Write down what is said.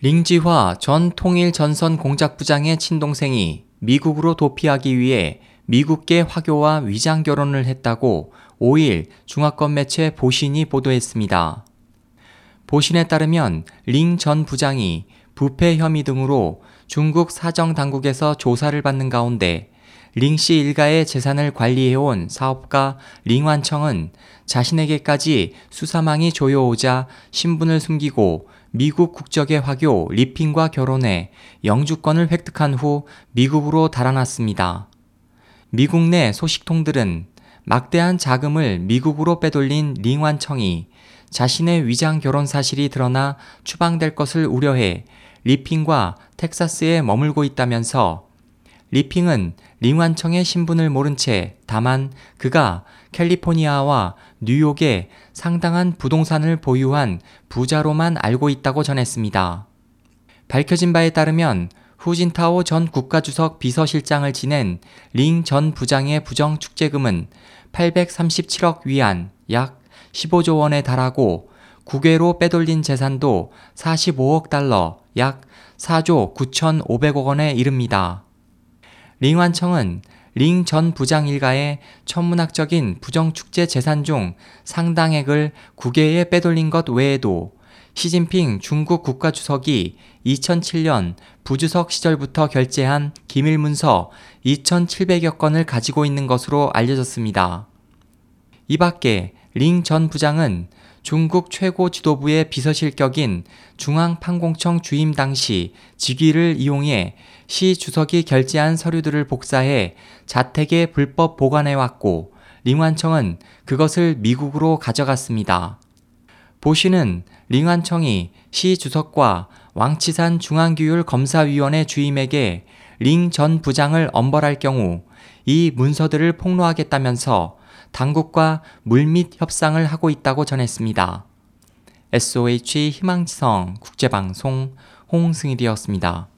링지화 전 통일 전선 공작부장의 친동생이 미국으로 도피하기 위해 미국계 화교와 위장 결혼을 했다고 5일 중화권 매체 보신이 보도했습니다. 보신에 따르면 링 전 부장이 부패 혐의 등으로 중국 사정 당국에서 조사를 받는 가운데 링씨 일가의 재산을 관리해온 사업가 링완청은 자신에게까지 수사망이 조여오자 신분을 숨기고 미국 국적의 화교 리핑과 결혼해 영주권을 획득한 후 미국으로 달아났습니다. 미국 내 소식통들은 막대한 자금을 미국으로 빼돌린 링완청이 자신의 위장 결혼 사실이 드러나 추방될 것을 우려해 리핑과 텍사스에 머물고 있다면서 리핑은 링완청의 신분을 모른 채 다만 그가 캘리포니아와 뉴욕에 상당한 부동산을 보유한 부자로만 알고 있다고 전했습니다. 밝혀진 바에 따르면 후진타오 전 국가주석 비서실장을 지낸 링 전 부장의 부정축제금은 837억 위안 약 15조 원에 달하고 국외로 빼돌린 재산도 45억 달러 약 4조 9,500억 원에 이릅니다. 링완청은 링 전 부장 일가의 천문학적인 부정축제 재산 중 상당액을 국외에 빼돌린 것 외에도 시진핑 중국 국가주석이 2007년 부주석 시절부터 결제한 기밀문서 2,700여 건을 가지고 있는 것으로 알려졌습니다. 이 밖에 링 전 부장은 중국 최고 지도부의 비서실격인 중앙판공청 주임 당시 직위를 이용해 시 주석이 결제한 서류들을 복사해 자택에 불법 보관해왔고 링완청은 그것을 미국으로 가져갔습니다. 보 씨는 링완청이 시 주석과 왕치산 중앙규율 검사위원회 주임에게 링 전 부장을 엄벌할 경우 이 문서들을 폭로하겠다면서 당국과 물밑 협상을 하고 있다고 전했습니다. SOH 희망지성 국제방송 홍승일이었습니다.